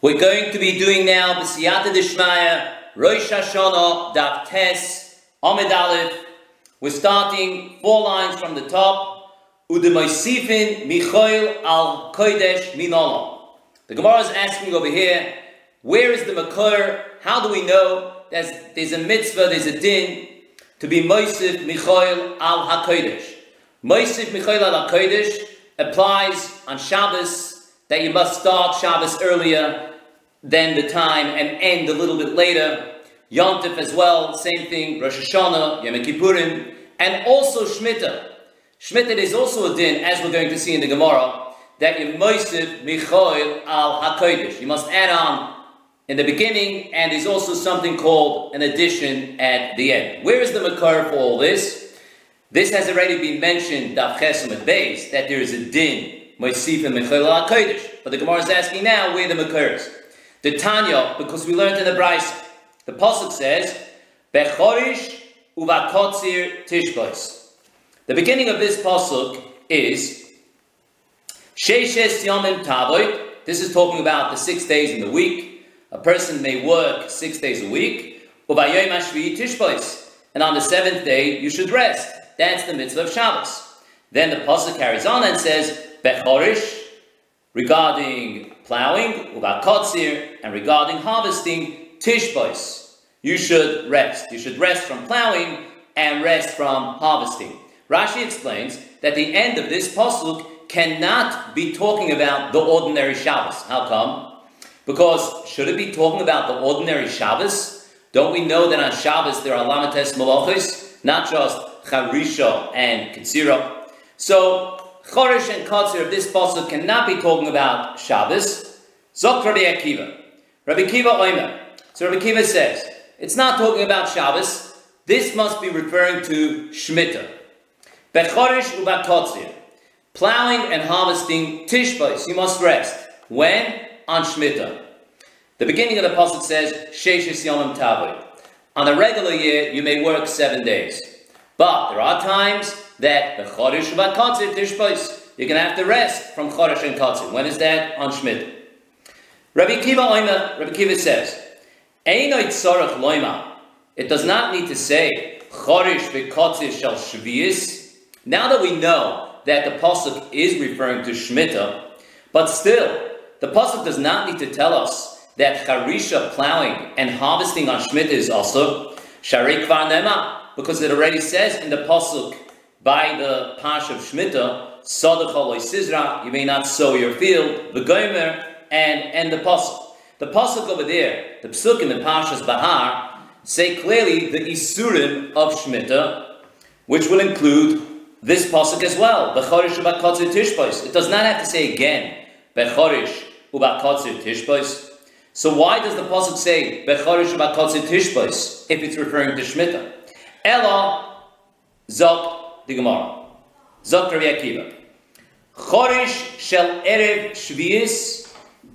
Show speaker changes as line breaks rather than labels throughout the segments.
We're going to be doing now the Siyata Dishmaya, Rosh Hashanah, Daf Tes, Amid Aleph. We're starting four lines from the top. Udemoisifin Michael al Kodesh Minolam. The Gemara is asking over here, where is the Makor? How do we know there's, there's a mitzvah, there's a din to be Moisif Michael al HaKodesh? Moisif Michael al HaKodesh applies on Shabbos that you must start Shabbos earlier than the time and end a little bit later. Yom Tov as well, same thing, Rosh Hashanah, Yom Kippurim, and also Shemitah. Shemitah is also a din, as we're going to see in the Gemara, that you moisiv michoil al hakodesh. You must add on in the beginning, and there's also something called an addition at the end. Where is the makar for all this? This has already been mentioned, Daf base, that there is a din, moisif and hakodesh. But the Gemara is asking now where the makar is. The Tanya, because we learned in the Brisa, the Pasuk says, Bechorish uvakotzir tishbois. The beginning of this Pasuk is Sheishes yomim tavoid. This is talking about the six days in the week. A person may work six days a week. Uvayom ashvi tishbois. And on the seventh day, you should rest. That's the mitzvah of Shabbos. Then the Pasuk carries on and says, Bechorish, regarding plowing, about kotzir, and regarding harvesting, tishbois. You should rest. You should rest from plowing and rest from harvesting. Rashi explains that the end of this pasuk cannot be talking about the ordinary Shabbos. How come? Because should it be talking about the ordinary Shabbos? Don't we know that on Shabbos there are lamates malachis, not just charisha and katsira? So Chorish and Katzir of this pasuk cannot be talking about Shabbos. Zok Akiva. Rabbi Akiva Oimer. So Rabbi Akiva says, it's not talking about Shabbos. This must be referring to Shemitah. Bechorish uba Katzir. Plowing and harvesting tishbos. You must rest. When? On Shemitah. The beginning of the pasuk says, Sheshis Yomim Tavoi. On a regular year, you may work seven days. But there are times that the Chodesh Vakotzit Tishbois, you're going to have to rest from Chodesh and Kotzit. When is that? On Shmit. Rabbi Kiva Oima, Rabbi Kiva says, Einoit Tzorach Loima. It does not need to say Chodesh Vakotzit Shal Shvius. Now that we know that the Pasuk is referring to Shemitah, but still, the Pasuk does not need to tell us that Charisha plowing and harvesting on Shemitah is also Sharik Nema, because it already says in the Pasuk by the Pash of Sadachaloy Sizra, you may not sow your field, the Gomer, and, and the Pasuk. The Pasuk over there, the Psuk in the Pashas Bahar, say clearly the Isurim of Shemitah, which will include this Pasuk as well. It does not have to say again, Tishbois. So why does the Pasuk say Bechorish Tishbois if it's referring to Shemitah? Ella Zok the Gemara. Zok Rabbi Akiva. Chorish shel erev shvius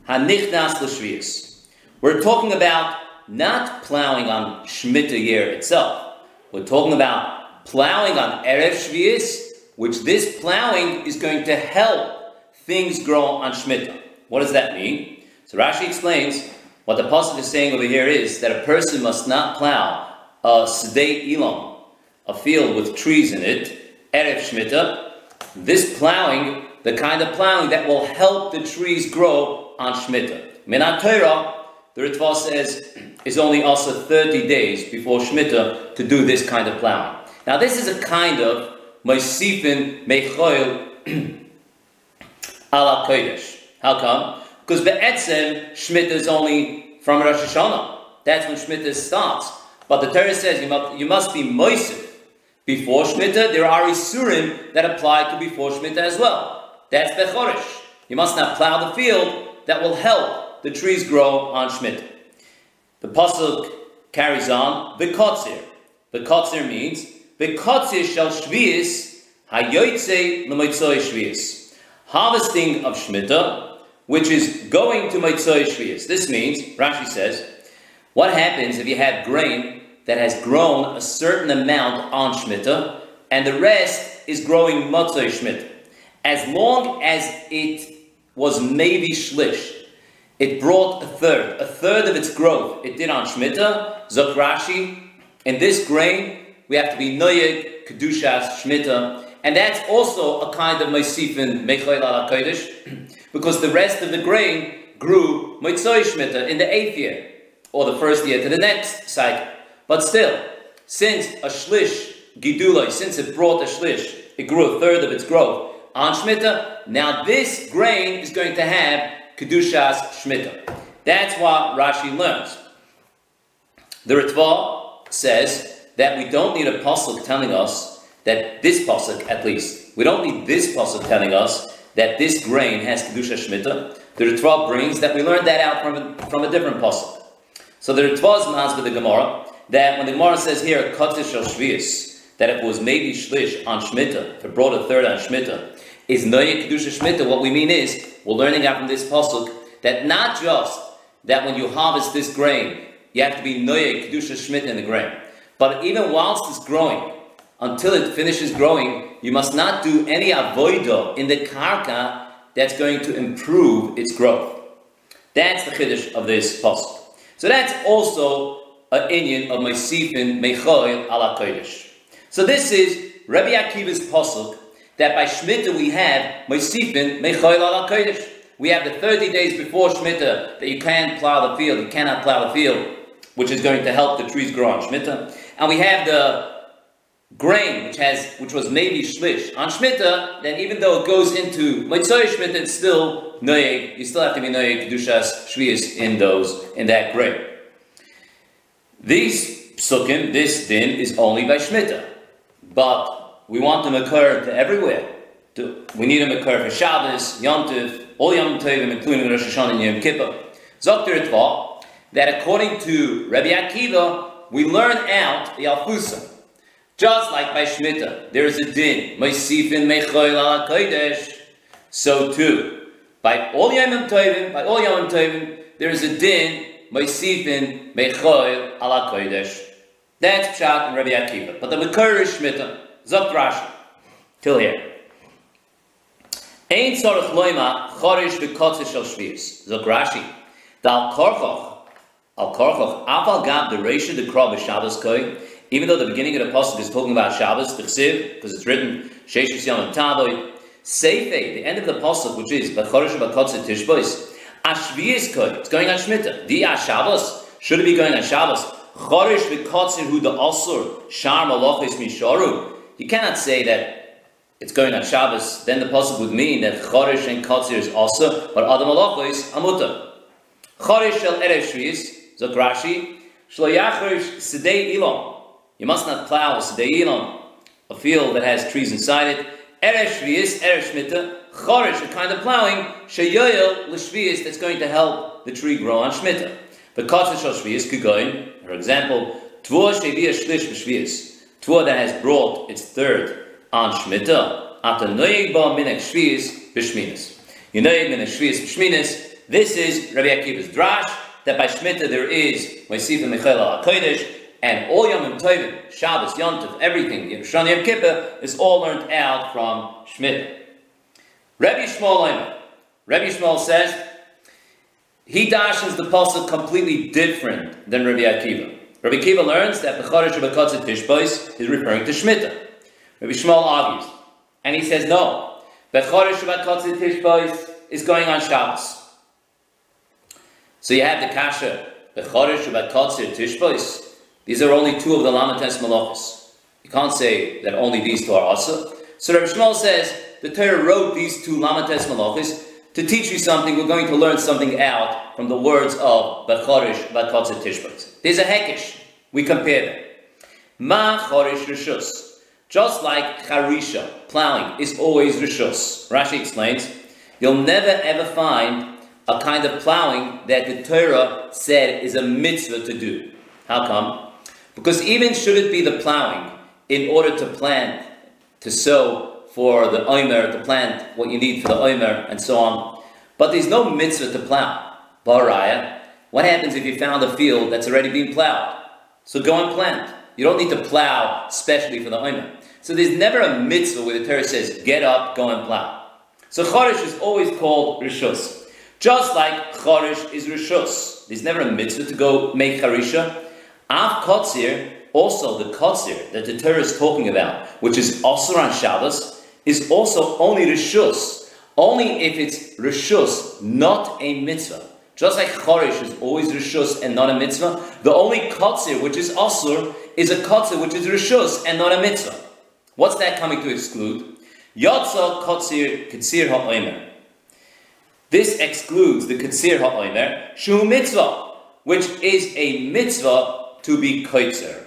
hanichnas l'shvius. We're talking about not plowing on Shemitah year itself. We're talking about plowing on erev shvius, which this plowing is going to help things grow on Shemitah. What does that mean? So Rashi explains what the pasuk is saying over here is that a person must not plow a sedate elam, a field with trees in it, Erev Shemitah, this plowing, the kind of plowing that will help the trees grow on Shemitah. Minat Torah, the Ritva says, is only also 30 days before Shemitah to do this kind of plowing. Now, this is a kind of Moisifin Mechoil ala Kodesh. How come? Because Be'etzem, Shemitah is only from Rosh Hashanah. That's when Shemitah starts. But the Torah says you must, you must be Moisif before Shemitah, there are Isurim that apply to before Shemitah as well. That's Bechorish. You must not plow the field that will help the trees grow on Shemitah. The Pasuk carries on, Bekotzir. Bekotzir means, Bekotzir shall Shvius, Hayoitze l'moitzoy Shvius. Harvesting of Shemitah, which is going to Moitzoy Shvius. This means, Rashi says, what happens if you have grain that has grown a certain amount on Shemitah, and the rest is growing Motzei Shemitah. As long as it was maybe shlish, it brought a third, a third of its growth. It did on Shemitah, Zokrashi. In this grain, we have to be Noyeg, Kedushas, Shemitah. And that's also a kind of Meisifin, Mechoil ala Kodesh, because the rest of the grain grew Moitzoy Shemitah in the eighth year, or the first year to the next cycle. But still, since a Shlish, Gidulai, since it brought a Shlish, it grew a third of its growth on Shemitah, now this grain is going to have Kedushas Shemitah. That's what Rashi learns. The Ritva says that we don't need a pasuk telling us that this pasuk, at least, we don't need this pasuk telling us that this grain has Kedusha Shemitah. The Ritva brings that we learned that out from a, from a different pasuk. So the Ritva's mans with the Gemara that when the Gemara says here Kotish Shvius, that it was maybe Shlish on Shemitah, if it brought a third on Shemitah, is Noye Kedusha Shemitah. What we mean is we're learning out from this pasuk that not just that when you harvest this grain, you have to be Noye Kedusha Shemitah in the grain, but even whilst it's growing, until it finishes growing, you must not do any avoido in the karka that's going to improve its growth. That's the chiddush of this pasuk. So that's also an inyan of Meisifin Mechoil ala Kodesh. So this is Rabbi Akiva's pasuk that by Shemitah we have Meisifin Mechoil ala Kodesh. We have the 30 days before Shemitah that you can't plow the field, you cannot plow the field, which is going to help the trees grow on Shemitah. And we have the grain, which has, which was maybe shlish on Shemitah, then even though it goes into Mitzvah Shemitah, it's still noyeg. You still have to be noyeg kedushas shvius in those in that grain. These psukim, this din is only by Shemitah, but we want them occur to everywhere. To, we need them occur for Shabbos, Yom Tov, all Yom Tovim, including Rosh Hashanah and Yom Kippur. Zokter that according to Rabbi Akiva, we learn out the Alfusa. Just like by Shemitah, there is a din, Meisifin Mechoil ala Kodesh. So too, by all Yom Tovim, by all Yom Tovim, there is a din, Meisifin Mechoil ala Kodesh. That's Pshat and Rabbi Akiva. But the Makar is Shemitah, Zok Rashi. Till here. Ein tzorach loima chorish v'kotzeh shel shvius. Zok Rashi. Dal korchoch, al korchoch, afal gab the reisha de krov Shabbos koi, even though the beginning of the pasuk is talking about Shabbos, the because it's written Sheishus Yom Tavoy, Seife, the end of the pasuk, which is Bachorish Bakotzeh Tishbois, Ashviyis Koi, it's going on Shemitah. Di Shabbos, should it be going on Shabbos? Chorish V'kotzir Hu the Asur, Shar Malachis Misharu. You cannot say that it's going on Shabbos, then the pasuk would mean that Chorish and Kotzir is also, but Adam Malachis Amuta. Chorish Shel Erev Shviyis, Zokrashi, Shlo Yachrish Sidei Ilom, you must not plow a a field that has trees inside it. Eresh shvius, eresh shmita, chorish, a kind of plowing, sheyoyel l'shvius, that's going to help the tree grow on shmita. But kotzah shal shvius kugoin, for example, tvua shevia shlish b'shvius, tvua that has brought its third on shmita, ata noyeg ba minek shvius b'shminis. You noyeg minek shvius b'shminis, this is Rabbi Akiva's drash, that by shmita there is, Moisif and Michael al-Kodesh, and all Yom Tovim, Shabbos, Yom Tov, everything, Shana Yom Kippur, is all learned out from Shemitah. Rabbi Shmuel. Rabbi Shmuel says, he dashes the pasuk completely different than Rabbi Akiva. Rabbi Akiva learns that the Chodesh Rebbekotzet Tishbois is referring to Shemitah. Rabbi Shmuel argues, and he says, no, the Chodesh Rebbekotzet Tishbois is going on Shabbos. So you have the Kasha, the Chodesh Rebbekotzet Tishbois, these are only two of the Lamates Malachos. You can't say that only these two are also. So Rabbi Shmuel says the Torah wrote these two Lamates Malachos to teach you something. We're going to learn something out from the words of Bechorish Bakotzet Tishbot. There's a Hekish. We compare them. Ma Chorish Rishus. Just like Charisha, plowing, is always Rishus. Rashi explains, you'll never ever find a kind of plowing that the Torah said is a mitzvah to do. How come? Because even should it be the plowing, in order to plant, to sow for the oimer, to plant what you need for the oimer, and so on, but there's no mitzvah to plow. Baraya, what happens if you found a field that's already been plowed? So go and plant. You don't need to plow specially for the oimer. So there's never a mitzvah where the Torah says, get up, go and plow. So Chorish is always called Rishus. Just like Chorish is Rishus. There's never a mitzvah to go make Charisha. Av Kotzir, also the Kotzir that the Torah is talking about, which is Osir on Shabbos, is also only Rishus. Only if it's Rishus, not a mitzvah. Just like Chorish is always Rishus and not a mitzvah, the only Kotzir, which is Osir, is a Kotzir, which is Rishus and not a mitzvah. What's that coming to exclude? Yotza Kotzir Ketzir HaOimer. This excludes the Ketzir HaOimer, Shu Mitzvah, which is a mitzvah to be Kotzir.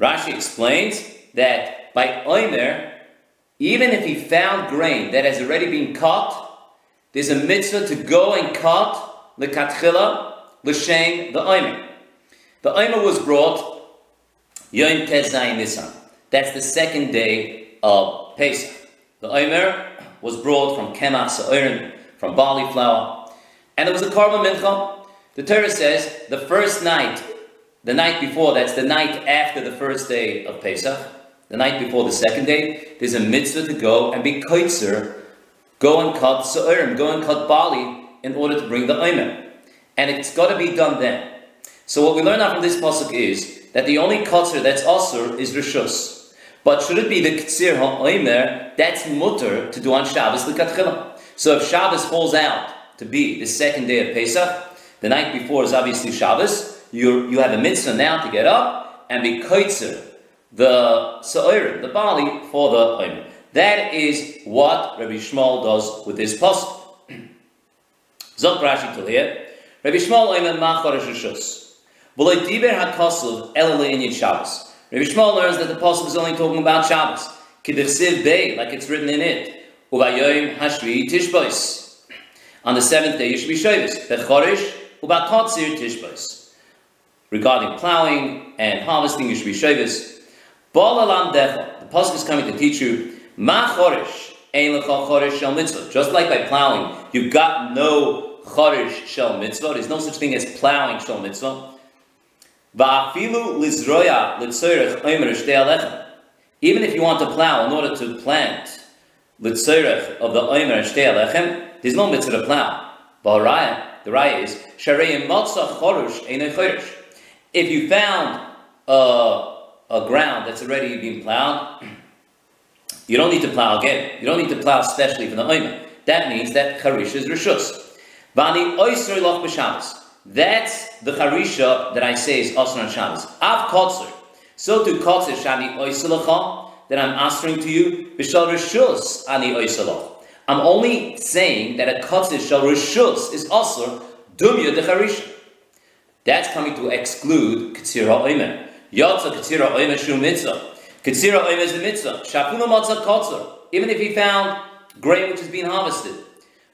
Rashi explains that by Oimer, even if he found grain that has already been cut, there's a mitzvah to go and cut the katchila, l'shem, the Oimer. The Oimer was brought Yom Tezayin Nisan. That's the second day of Pesach. The Omer was brought from Kemach Sa'orim, from barley flour, and there was a Karban Mincha. The Torah says the first night, the night before, that's the night after the first day of Pesach, the night before the second day, there's a mitzvah to go and be koitzer, go and cut Sa'orim, go and cut barley in order to bring the Omer. And it's got to be done then. So what we learn out from this pasuk is that the only kotzer that's asur is rishus. But should it be the Ktsir HaOimer, that's mutter to do on Shabbos L'Katchila. So if Shabbos falls out to be the second day of Pesach, the night before is obviously Shabbos, you you have a mitzvah now to get up and be Koitzer, the Sa'orim, the barley for the Omer. That is what Rabbi Shmuel does with this post. Zok Rashi to here. Rabbi Shmuel Omer Machor Rishus. V'loy diber ha-kosuv el Shabbos. Rabbi Shmuel learns that the Apostle is only talking about Shabbos. Kidivsiv Bey, like it's written in it. Uvayoyim Hashvi Tishbois. On the seventh day you should be Shavis. Bechorish Ubakotzir Tishbois. Regarding plowing and harvesting, you should be Shavis. The Apostle is coming to teach you Ma Chorish. Just like by plowing, you've got no chorish shel mitzvah. There's no such thing as plowing shel mitzvah. Even if you want to plow in order to plant litzorech of the oimer shtei there's no mitzvah to plow. But the raya is sharei matzah chorush chorush. If you found a, a ground that's already been plowed, you don't need to plow again. You don't need to plow especially for the oimer. That means that charish is rishus. Vani loch b'shabbos. That's the charisha that I say is Asr on Shabbos. Av kotzer. So to kotzer shani oiselacha that I'm answering to you. B'shal rishus ani oiselach. I'm only saying that a kotzer shal rishus is Asr dumya de charisha. That's coming to exclude Ketzira Oimer. Yotza Ketzira Oimer Shu Mitzvah. Ketzira Oimer is the Mitzvah. Shapuna Matzah Kotzer. Even if he found grain which has been harvested.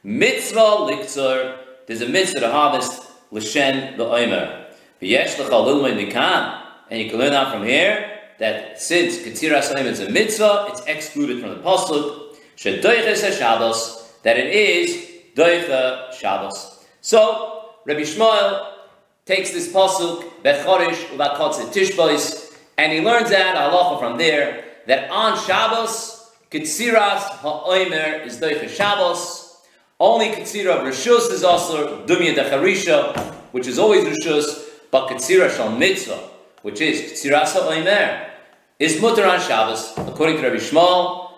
Mitzvah Liktzor. There's a mitzvah to harvest l'shen the oimer. V'yesh l'chal mikan. And you can learn out from here that since Ketziras Haim is a mitzvah, it's excluded from the pasuk. Shedoiches Shabbos that it is doicha Shabbos. So Rabbi Shmuel takes this pasuk bechorish uvakotzet tishbois, and he learns that halacha from there that on Shabbos Ketziras ha'omer is doicha Shabbos. Only Ketzira of Rishus is also Dumya Decharisha, which is always Rishus, but Ketzira Shal Mitzvah, which is Ketzira ha'omer, is Mutter on Shabbos. According to Rabbi Shmuel,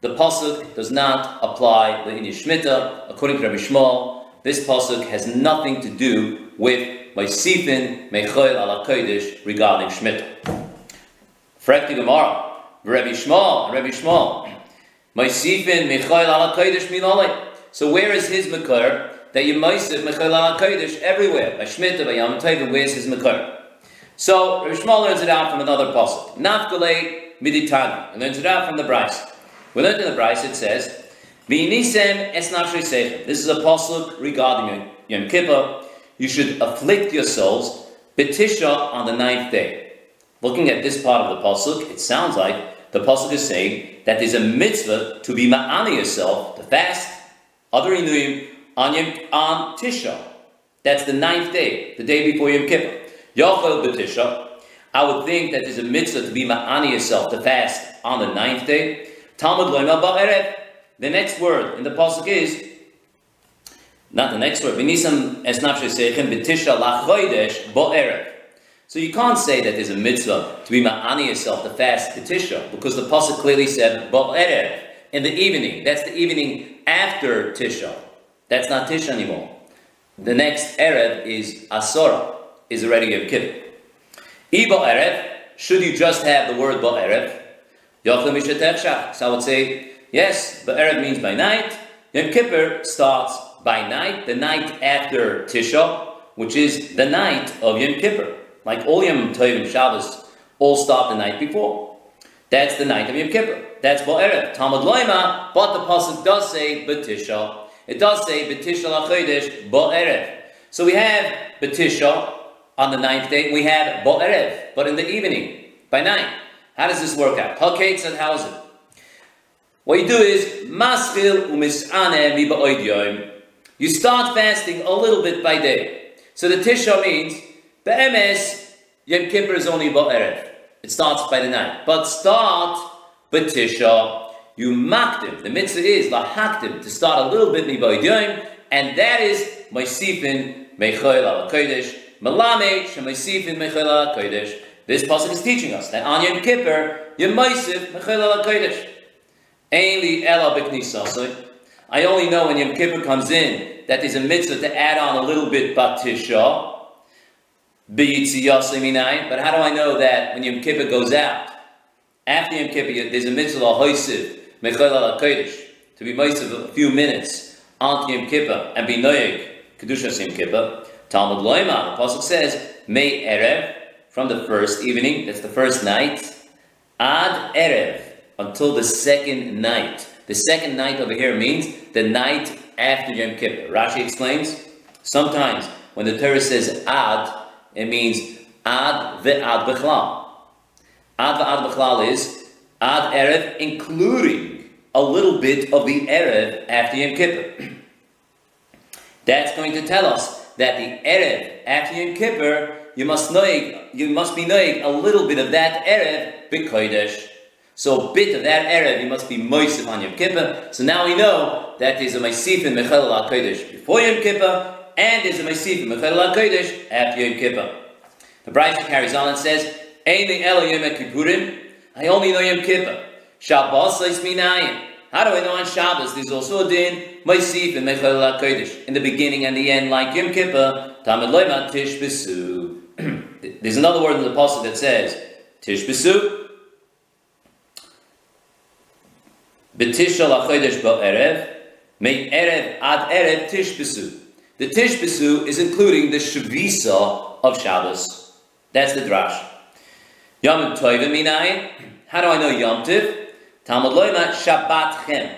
the Pasuk does not apply the Shmita. According to Rabbi Shmuel, this Pasuk has nothing to do with Sifin Mechoil ala Kodesh regarding Shmita. Frekti Gemara, Rabbi Shmuel, Rabbi Shmuel, Sifin Mechoil ala Kodesh Minolei. So where is his makar that you moisiv mechalal kodesh everywhere by Shemitah by Yom Tovim? Where's his makar? So Rav Shmuel learns it out from another pasuk. Nafgalei miditani. He learns it out from the Brisa. We learned in the Brisa it says, "V'nisem es This is a pasuk regarding Yom Kippur. You should afflict yourselves betisha on the ninth day. Looking at this part of the pasuk, it sounds like the pasuk is saying that there's a mitzvah to be ma'ani yourself, to fast other Inuyim on, Yom, on Tisha. That's the ninth day, the day before Yom Kippur. Yochel b'Tisha. I would think that there's a mitzvah to be ma'ani yourself to fast on the ninth day. Talmud loyma ba'erev. the next word in the pasuk is not the next word. V'nisam esnafshe seichem b'tisha lachodesh bo'erev. So you can't say that there's a mitzvah to be ma'ani yourself to fast Tisha because the pasuk clearly said bo'erev in the evening. That's the evening after Tisha. That's not Tisha anymore. The next erev is asora, is already Yom Kippur. I bo'erev, should you just have the word bo bo'erev? So I would say, yes, bo'erev means by night. Yom Kippur starts by night, the night after Tisha, which is the night of Yom Kippur. Like all Yom Tov and Shabbos all start the night before. That's the night of Yom Kippur. That's Bo'erev. Talmud Loima, but the Pasuk does say B'tisha. It does say B'tisha l'chodesh Bo'erev. So we have B'tisha on the ninth day, we have Bo'erev, but in the evening, by night. How does this work out? How is it? What you do is, Maschil u'mis'ane mi You start fasting a little bit by day. So the Tisha means Be'emes, Yom Kippur is only about Ba'erev. It starts by the night. But start B'tisha, you makdim. The mitzvah is lahakdim, to start a little bit Yom, and that is Moisifin Mechoil al Kodesh, Malame Shemoisifin Mechoil Kodesh. This pasuk is teaching us that on Yom Kippur, Yom Moisif Mechoil Kodesh. Ainli Ela B'knisasoi. I only know when Yom Kippur comes in that there's a mitzvah to add on a little bit Batisha, but how do I know that when Yom Kippur goes out, after Yom Kippur, there's a mitzvah hoisiv, mechel kodesh, to be of a few minutes on Yom Kippur and be noyeg kedushas Yom Kippur. Talmud Loima, the pasuk says, May erev from the first evening, that's the first night, ad erev until the second night. The second night over here means the night after Yom Kippur. Rashi explains, sometimes when the Torah says ad, it means ad ve'ad bechlal. Ad ve'ad bechlal is ad erev, including a little bit of the erev after Yom Kippur. That's going to tell us that the erev after Yom Kippur, you must noig, you must be noig a little bit of that erev b'kodesh. So bit of that erev you must be moisif on Yom Kippur. So now we know that there's a moisif in Mechel al before Yom Kippur, and there's a Masif Mechel Kodesh after Yom Kippur. The Brisa carries on and says, Ein Elo Yom Kippurim, I only know Yom Kippur. Shabbos is minayin. How do I know on Shabbos? There's also a din, Masif and Mechel Kodesh, in the beginning and the end, like Yom Kippur, Tamid Loima Tish. There's another word in the Apostle that says, Tish Besu. B'tish al HaChodesh Ba'erev, May Erev ad Erev Tish Besu. The Tishbisu is including the Shavisa of Shabbos. That's the drash. Yom minayin. How do I know Yom Tiv? Talmud loyma Shabbat Chem.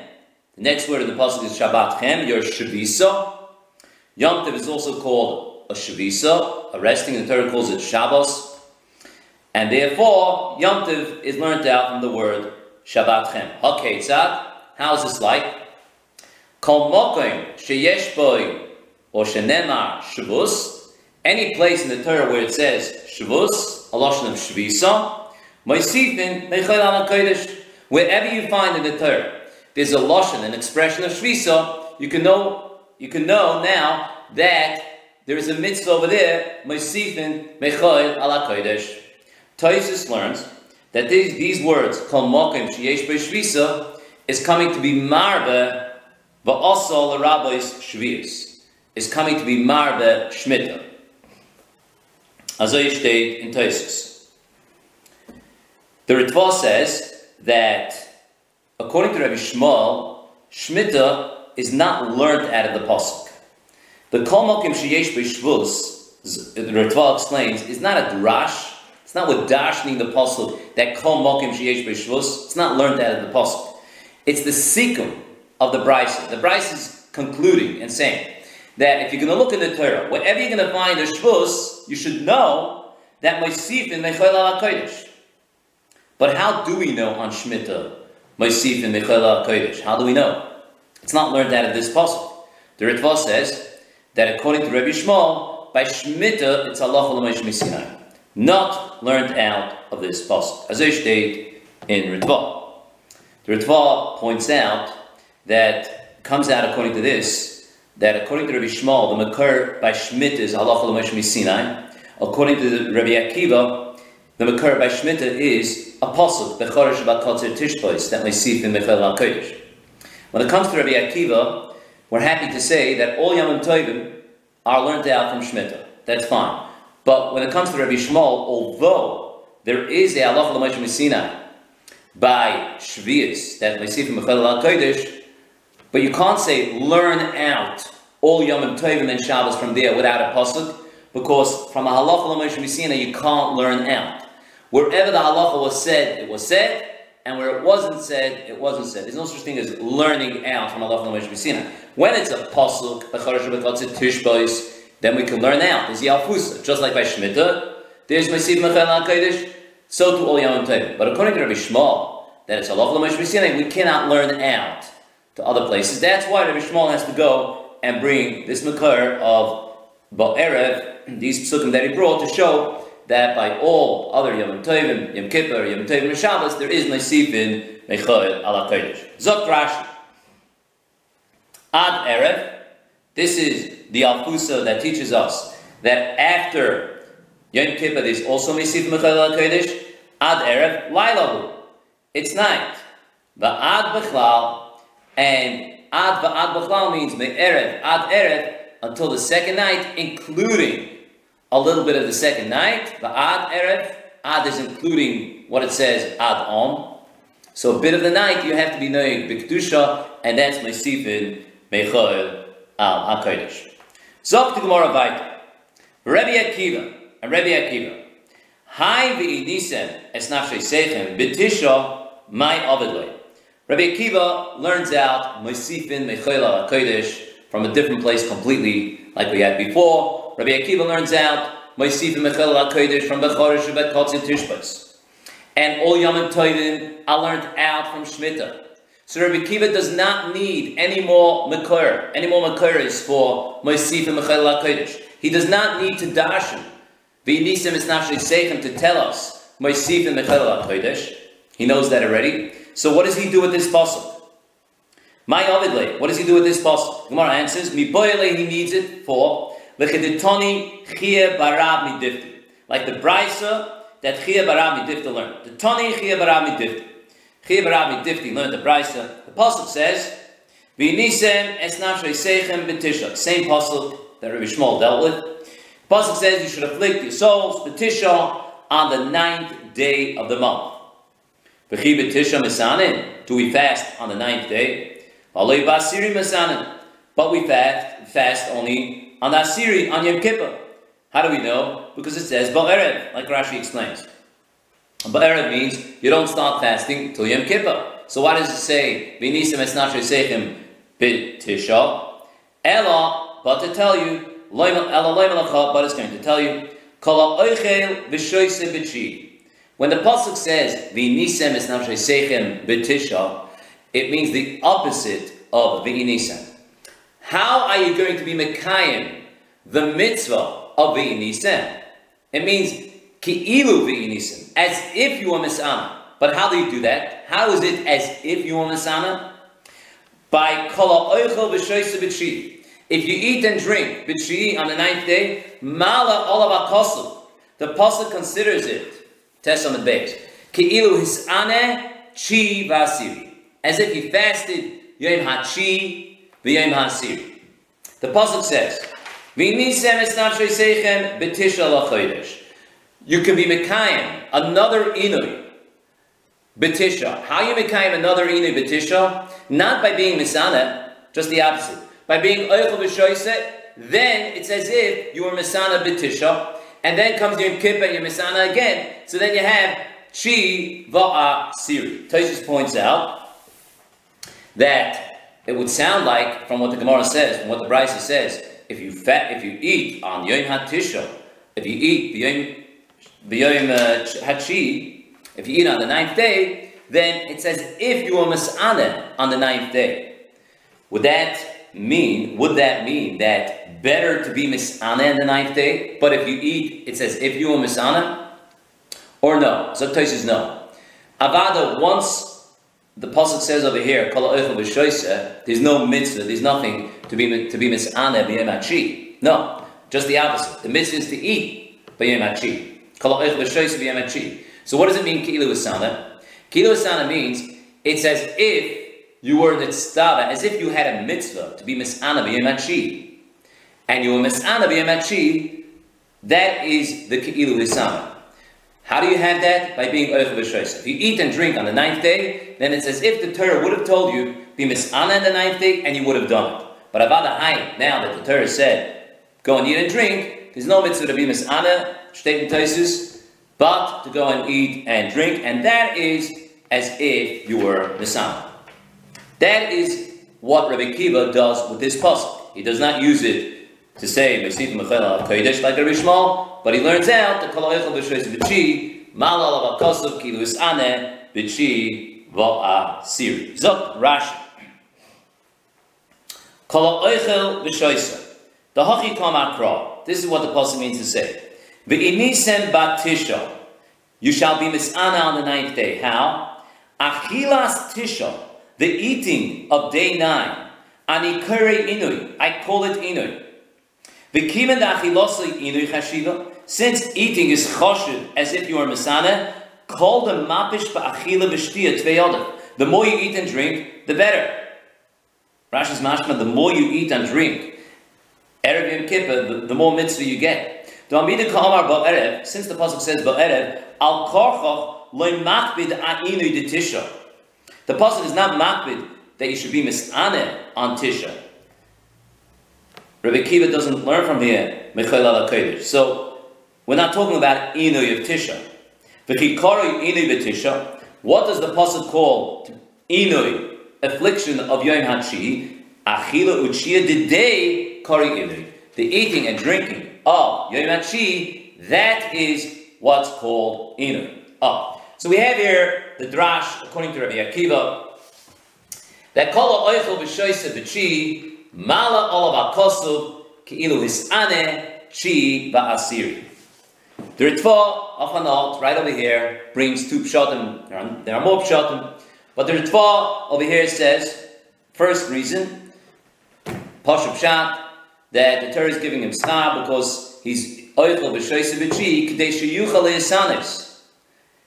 The next word in the pasuk is Shabbat Chem, your Shavisa. Yom Tiv is also called a Shavisa. A resting the Torah calls it Shabbos. And therefore, Yom Tiv is learned out from the word Shabbat Chem. HaKetzad. How is this like? Kol mokim sheyesh boi or Shenemar Shavuos, any place in the Torah where it says Shavuos, a lashon of Shavisa, Moisifin Mechel Al Kodesh. Wherever you find in the Torah, there's a lashon, an expression of Shavisa, you can know, you can know now that there is a mitzvah over there, Moisifin Mechel Al Kodesh. Toisus learns that these, these words, Kol Mokim Sheyesh Shvisa, is coming to be Marba Va'asal Rabbis Shvius is coming to be Marbe Shmita. Azoy steht in Toisus. The Ritva says that according to Rabbi Shmuel, Shmita is not learned out of the Pasuk. The Kol Mokim Sheyesh B'Shvus, the Ritva explains, is not a drash. It's not with dashning the Pasuk that Kol Mokim Sheyesh B'Shvus. It's not learned out of the Pasuk. It's the sikum of the Brisa. The Brisa is concluding and saying, that if you're going to look in the Torah, whatever you're going to find a Shvus, you should know that Moisif in Mechel al. But how do we know on Shemitah Moisif in Mechel al? How do we know? It's not learned out of this pasuk. The Ritva says that according to Rabbi Shmuel, by Shemitah it's Allah Sinai, not learned out of this pasuk. As I stated in Ritva. The Ritva points out that comes out according to this, that according to Rabbi Shmuel, the Makar by Shmita is halacha l'moshe Sinai. According to the Rabbi Akiva, the Makar by Shmita is a pasuk bechorish bakotzer tishbois that may see in Mechel HaKodesh. When it comes to Rabbi Akiva, we're happy to say that all Yom Tovim are learned out from Shmita. That's fine. But when it comes to Rabbi Shmuel, although there is a halacha l'moshe Sinai by Shvius that from Mechel HaKodesh, but you can't say learn out all Yom Tovim and Shabbos from there without a pasuk, because from a halacha l'moshe Messina you can't learn out. Wherever the halacha was said, it was said, and where it wasn't said, it wasn't said. There's no such thing as learning out from a Messina. When it's a pasuk, tishbois, then we can learn out. There's Yalfusa, just like by Shemitah. There's Mesiv Mechel HaKodesh, so to all Yom Tovim. But according to Rabbi Shmuel, that it's l'moshe Messina, we cannot learn out to other places. That's why Rabbi Shmuel has to go and bring this makar of Ba'erev, these psukim that he brought to show that by all other Yom Tovim, Yom Kippur, Yom Tovim, and Shabbos, there is Nesifin Mechayel ala Kodesh. Rashi. Ad Erev, this is the Alfusa that teaches us that after Yom Kippur, there's also Nesifin Mechayel ala Kodesh. Ad Erev, Lailahu. It's night. Ad Bechlal, and ad va'ad b'chlal means me'erev, ad erev, until the second night, including a little bit of the second night. Va'ad erev, ad is including what it says ad om. So a bit of the night you have to be knowing b'kedusha, and that's me'sifin me'choel al ha'kodesh. Zok to Gemara Vaita. Rabbi Akiva, and Rabbi Akiva, Hai v'idisem es nafshe sechem b'tisha my avidloi. Rabbi Akiva learns out Mosifin Mechela HaKodesh from a different place completely, like we had before. Rabbi Akiva learns out Mosifin Mechela HaKodesh from Bechorish Shabbat Kotzin Tishbas. And all Yom Tovim are learned out from Shemitah. So Rabbi Akiva does not need any more Mekor, any more Mekoris for Mosifin Mechela HaKodesh. He does not need to darshan. V'yinisim is nafshei seichem to tell us Mosifin Mechela HaKodesh. He knows that already. So what does he do with this pasuk? My Ovidle, what does he do with this pasuk? Gemara answers, Mi he needs it for lecheditoni chia barab midifti. Like the brisa that chia barab midifti learned. The toni chia barab midifti. Chia barab midifti learned the brisa. The pasuk says, V'nisem es seichem b'tisha. Same pasuk that Rabbi Shmuel dealt with. The pasuk says you should afflict your souls b'tisha on the ninth day of the month. Do we fast on the ninth day? But we fast, fast only on Asiri, on Yom Kippur. How do we know? Because it says Ba'erev, like Rashi explains. Ba'erev means you don't start fasting till Yom Kippur. So why does it say V'nisem esnashe sechem b'tisha? Ella, but to tell you, Ella but it's going to tell you, Kol ha'oichel v'shoyse b'chi. When the pasuk says v'nisem es nafshay sechem b'tisha, it means the opposite of v'inisem. How are you going to be mekayim the mitzvah of v'inisem? It means ki'ilu as if you are misana. But how do you do that? How is it as if you are misana? By kol oichel v'shoyse b'tshi. If you eat and drink b'tshi on the ninth day, mala olav The pasuk considers it Test on the base. Ki'ilu hisane chi vasiri. As if he fasted yom hachi v'yom hasiri. The pasuk says, "V'nisem es nafshay seichem b'tisha lachodesh." You can be mekayim another inui betisha. How you mekayim another inui betisha? Not by being misana, just the opposite. By being oichel b'shoyse, then it's as if you were misana betisha, and then comes Yom Kippur Yom Misana again. So then you have Chi Va'a Siri. Tosis points out that it would sound like, from what the Gemara says, from what the Brisa says, if you fat, if you eat on Yom HaTisha, if you eat the Yom Hachi, if you eat on the ninth day, then it says if you were Masana on the ninth day. Would that mean, would that mean that better to be misana in the ninth day, but if you eat, it says if you are misana? Or no? So says no. Avada, once the pasuk says over here, there's no mitzvah, there's nothing to be to be misana b'yemachi. No, just the opposite. The mitzvah is to eat b'yemachi. So what does it mean kilu asana? Kilu asana means it's as if you were nitztava, as if you had a mitzvah to be misana b'yemachi, and you were misana b'yemachi. That is the kilu asana. How do you have that? By being oich b'shois. If you eat and drink on the ninth day, then it's as if the Torah would have told you, be misana on the ninth day, and you would have done it. But avada hai, now that the Torah said, go and eat and drink, there's no mitzvah to be misana, but to go and eat and drink, and that is as if you were misana. That is what Rabbi Kiva does with this pasuk. He does not use it to say like a Rishmal, but he learns out the Rashi. The. This is what the Pasuk means to say. V'inisem Bat Tisha. You shall be misana on the ninth day. How? Achilas Tisha. The eating of day nine. Anikure Inui. I call it Inui. Since eating is choshev as if you are mesana, call the mapish ba'achila b'shtia tveyodah. The more you eat and drink, the better. Rashi's mashma, the more you eat and drink, Erev Yom Kippur, the, the more mitzvah you get. Since the pasuk says ba'erev, al korchoch loy a'inu de tisha. The pasuk is not makbid that you should be misane on tisha. Rabbi Kiva doesn't learn from here, Kodesh. So, we're not talking about Inu of Tisha. V'kikori Inu Tisha. What does the Pasuk call Inu, affliction of Yom HaTshi? Achila Uchia Didei Kori Inu. The eating and drinking of HaTshi, that is what's called Inu. Oh. So we have here the drash, according to Rabbi Akiva, that Kol Oichel B'Shoyse B'Chi Mala olav akosuv keilu hisane chi ba'asiri. The Ritva of Hanot, right over here, brings two pshatim. There are, there are more pshatim. But the Ritva over here says, first reason, Pashup Shat, that the Torah is giving him schar because he's oichel b'shoyse b'chi k'dei sheyuchal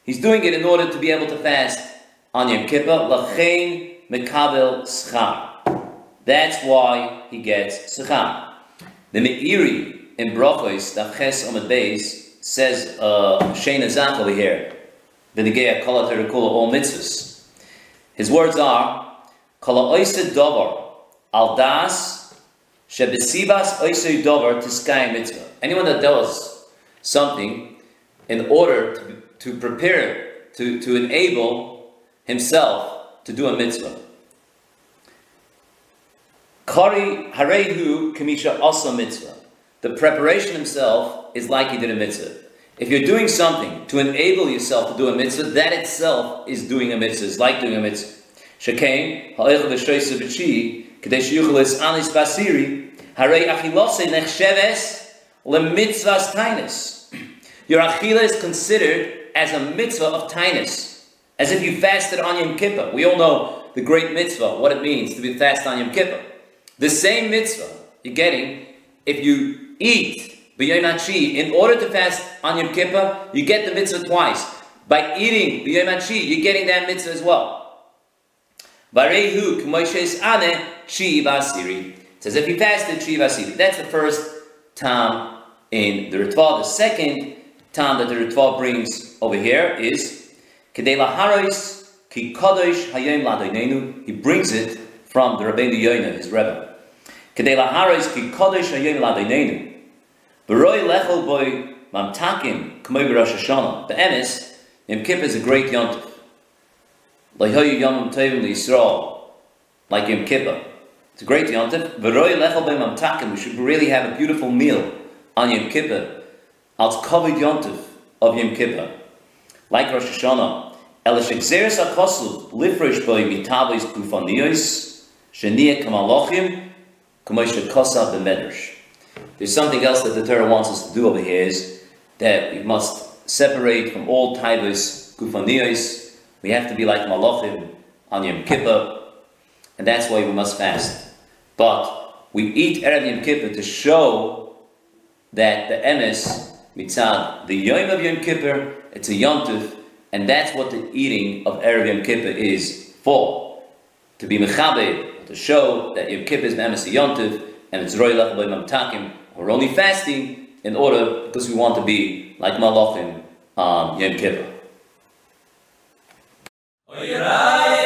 He's doing it in order to be able to fast on Yom Kippur, lachein mekabel schar. That's why he gets Secham. The Meiri in Brachos, the Ches Omid Beis, says uh, Shena Zach over here, V'negea kala terikula all mitzvahs. His words are, Kala oisid dovar, al das, shebesibas oisid dovar tiskay mitzvah. Anyone that does something in order to, to prepare, to, to enable himself to do a mitzvah. Kari harehu kamisha asa mitzvah. The preparation himself is like he did a mitzvah. If you're doing something to enable yourself to do a mitzvah, that itself is doing a mitzvah. It's like doing a mitzvah. V'shoysa b'chi sheyuchel anis basiri harei achilose nechsheves lemitzvahs tainus. Your achila is considered as a mitzvah of tainus, as if you fasted on Yom Kippur. We all know the great mitzvah, what it means to be fast on Yom Kippur. The same mitzvah you're getting if you eat b'yom in order to fast on Yom Kippur, you get the mitzvah twice. By eating b'yom you're getting that mitzvah as well. Varehu k'moishes ane chi vasiri. It says if you fasted chi vasiri. That's the first time in the Ritva. The second time that the Ritva brings over here is kedei laharos ki kadosh hayom ladonenu. He brings it from the Rabbeinu Yonah, his Rebbe. Kedei laharis ki kodesh hayom ladeinenu. V'roi lechol boy mamtakim k'moi b'Rosh Hashanah. The emes, Yom Kippur is a great yontif. Lehoyu yomim tovim Yisrael, like Yom Kippur. It's a great boy mamtakim. We should really have a beautiful meal on Yom Kippur. Als kovid yontif of Yom Kippur. Like Rosh Hashanah. Elish exeris akosul lifresh boy mitabis kufaniyos. Shenia kamalochim. There's something else that the Torah wants us to do over here is that we must separate from all taivos gufaniyos. We have to be like malachim on Yom Kippur, and that's why we must fast. But we eat Erev Yom Kippur to show that the emes mitzad, the Yom of Yom Kippur, it's a yontif, and that's what the eating of Erev Yom Kippur is for. To be mechabe, to show that Yom Kippur is the emes yontif, and it's roilach b'imam takim. We're only fasting in order because we want to be like malachim on Yom Kippur. La